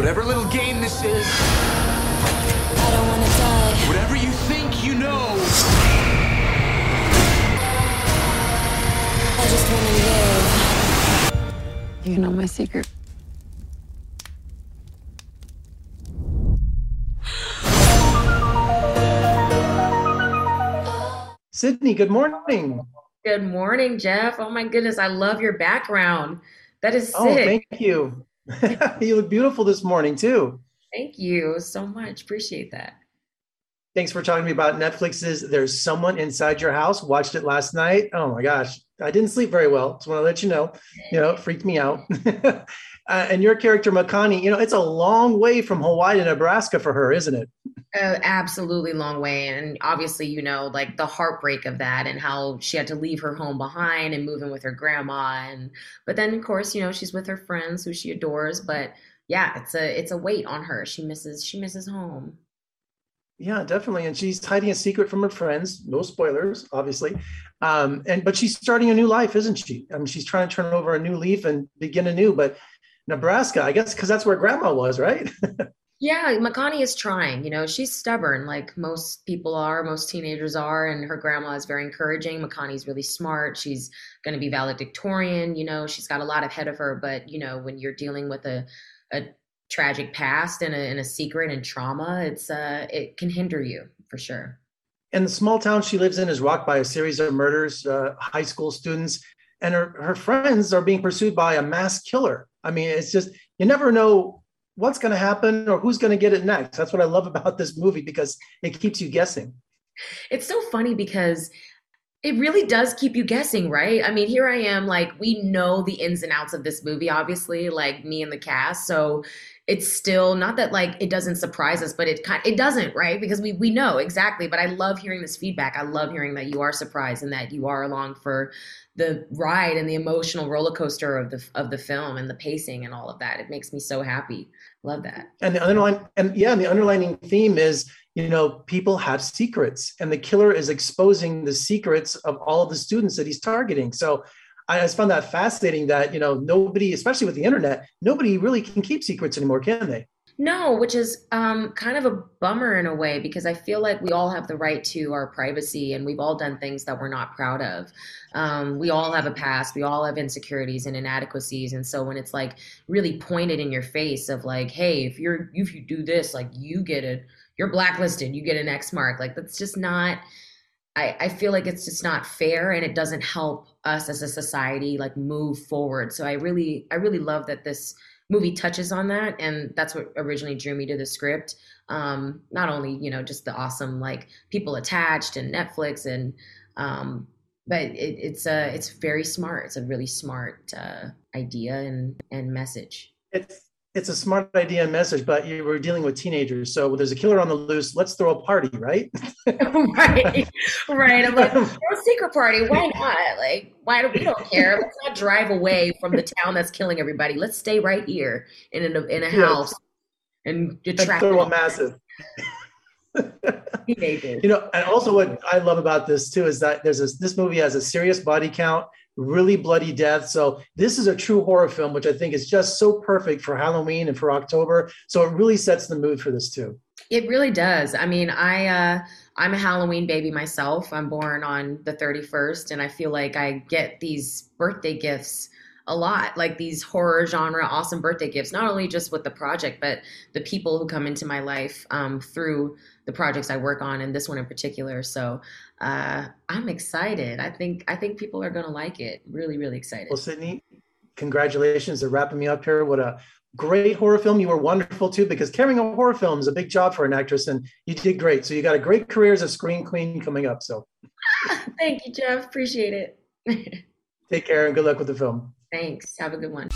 Whatever little game this is, I don't wanna die. whatever you think you know, I just wanna live. You know my secret. Sydney, good morning. Good morning, Jeff. Oh my goodness, I love your background. That is oh, sick. Oh, thank you. you look beautiful this morning too. Thank you so much. Appreciate that. Thanks for talking to me about Netflix's There's Someone Inside Your House. Watched it last night. Oh my gosh. I didn't sleep very well. Just want to let you know. You know, it freaked me out. uh, and your character, Makani, you know, it's a long way from Hawaii to Nebraska for her, isn't it? Uh, absolutely long way. And obviously, you know, like the heartbreak of that and how she had to leave her home behind and move in with her grandma. And, but then of course, you know, she's with her friends who she adores, but yeah, it's a, it's a weight on her. She misses, she misses home. Yeah, definitely. And she's hiding a secret from her friends. No spoilers, obviously. Um, and but she's starting a new life, isn't she? I mean, she's trying to turn over a new leaf and begin anew. But Nebraska, I guess, because that's where Grandma was, right? Yeah, Makani is trying. You know, she's stubborn, like most people are, most teenagers are, and her grandma is very encouraging. Makani's really smart. She's going to be valedictorian. You know, she's got a lot ahead of her. But you know, when you're dealing with a a tragic past and a, and a secret and trauma, it's uh, it can hinder you for sure. and the small town she lives in is rocked by a series of murders, uh, high school students, and her, her friends are being pursued by a mass killer. I mean, it's just, you never know what's going to happen or who's going to get it next. That's what I love about this movie because it keeps you guessing. It's so funny because it really does keep you guessing, right? I mean, here I am, like, we know the ins and outs of this movie, obviously, like me and the cast. So it's still not that like it doesn't surprise us, but it kind it doesn't, right? Because we we know exactly. But I love hearing this feedback. I love hearing that you are surprised and that you are along for the ride and the emotional roller coaster of the of the film and the pacing and all of that. It makes me so happy. Love that. And the underlying, and yeah, and the underlining theme is, you know, people have secrets, and the killer is exposing the secrets of all of the students that he's targeting. So I just found that fascinating that, you know, nobody, especially with the internet, nobody really can keep secrets anymore, can they? No, which is um, kind of a bummer in a way because I feel like we all have the right to our privacy and we've all done things that we're not proud of. Um, we all have a past, we all have insecurities and inadequacies. And so when it's like really pointed in your face of like, hey, if you're if you do this, like you get it, you're blacklisted, you get an X mark. Like that's just not I, I feel like it's just not fair and it doesn't help us as a society like move forward. So I really I really love that this movie touches on that and that's what originally drew me to the script. Um, not only you know just the awesome like people attached and netflix and um, but it, it's a it's very smart. It's a really smart uh, idea and and message. It's it's a smart idea and message, but you were dealing with teenagers. So there's a killer on the loose. Let's throw a party, right? right right i'm like throw a secret party why not like why do we don't care let's not drive away from the town that's killing everybody let's stay right here in a in a house and Let's attract throw a massive. teenagers You know, and also what I love about this too is that there's a, this movie has a serious body count, really bloody death. So this is a true horror film, which I think is just so perfect for Halloween and for October. So it really sets the mood for this too. It really does. I mean, I uh I'm a Halloween baby myself. I'm born on the 31st and I feel like I get these birthday gifts a lot, like these horror genre awesome birthday gifts, not only just with the project, but the people who come into my life um, through the projects I work on and this one in particular. So uh, I'm excited. I think I think people are gonna like it. Really, really excited. Well, Sydney, congratulations. They're wrapping me up here. What a great horror film. You were wonderful too, because carrying a horror film is a big job for an actress, and you did great. So you got a great career as a screen queen coming up. So Thank you, Jeff. Appreciate it. take care and good luck with the film. Thanks. Have a good one.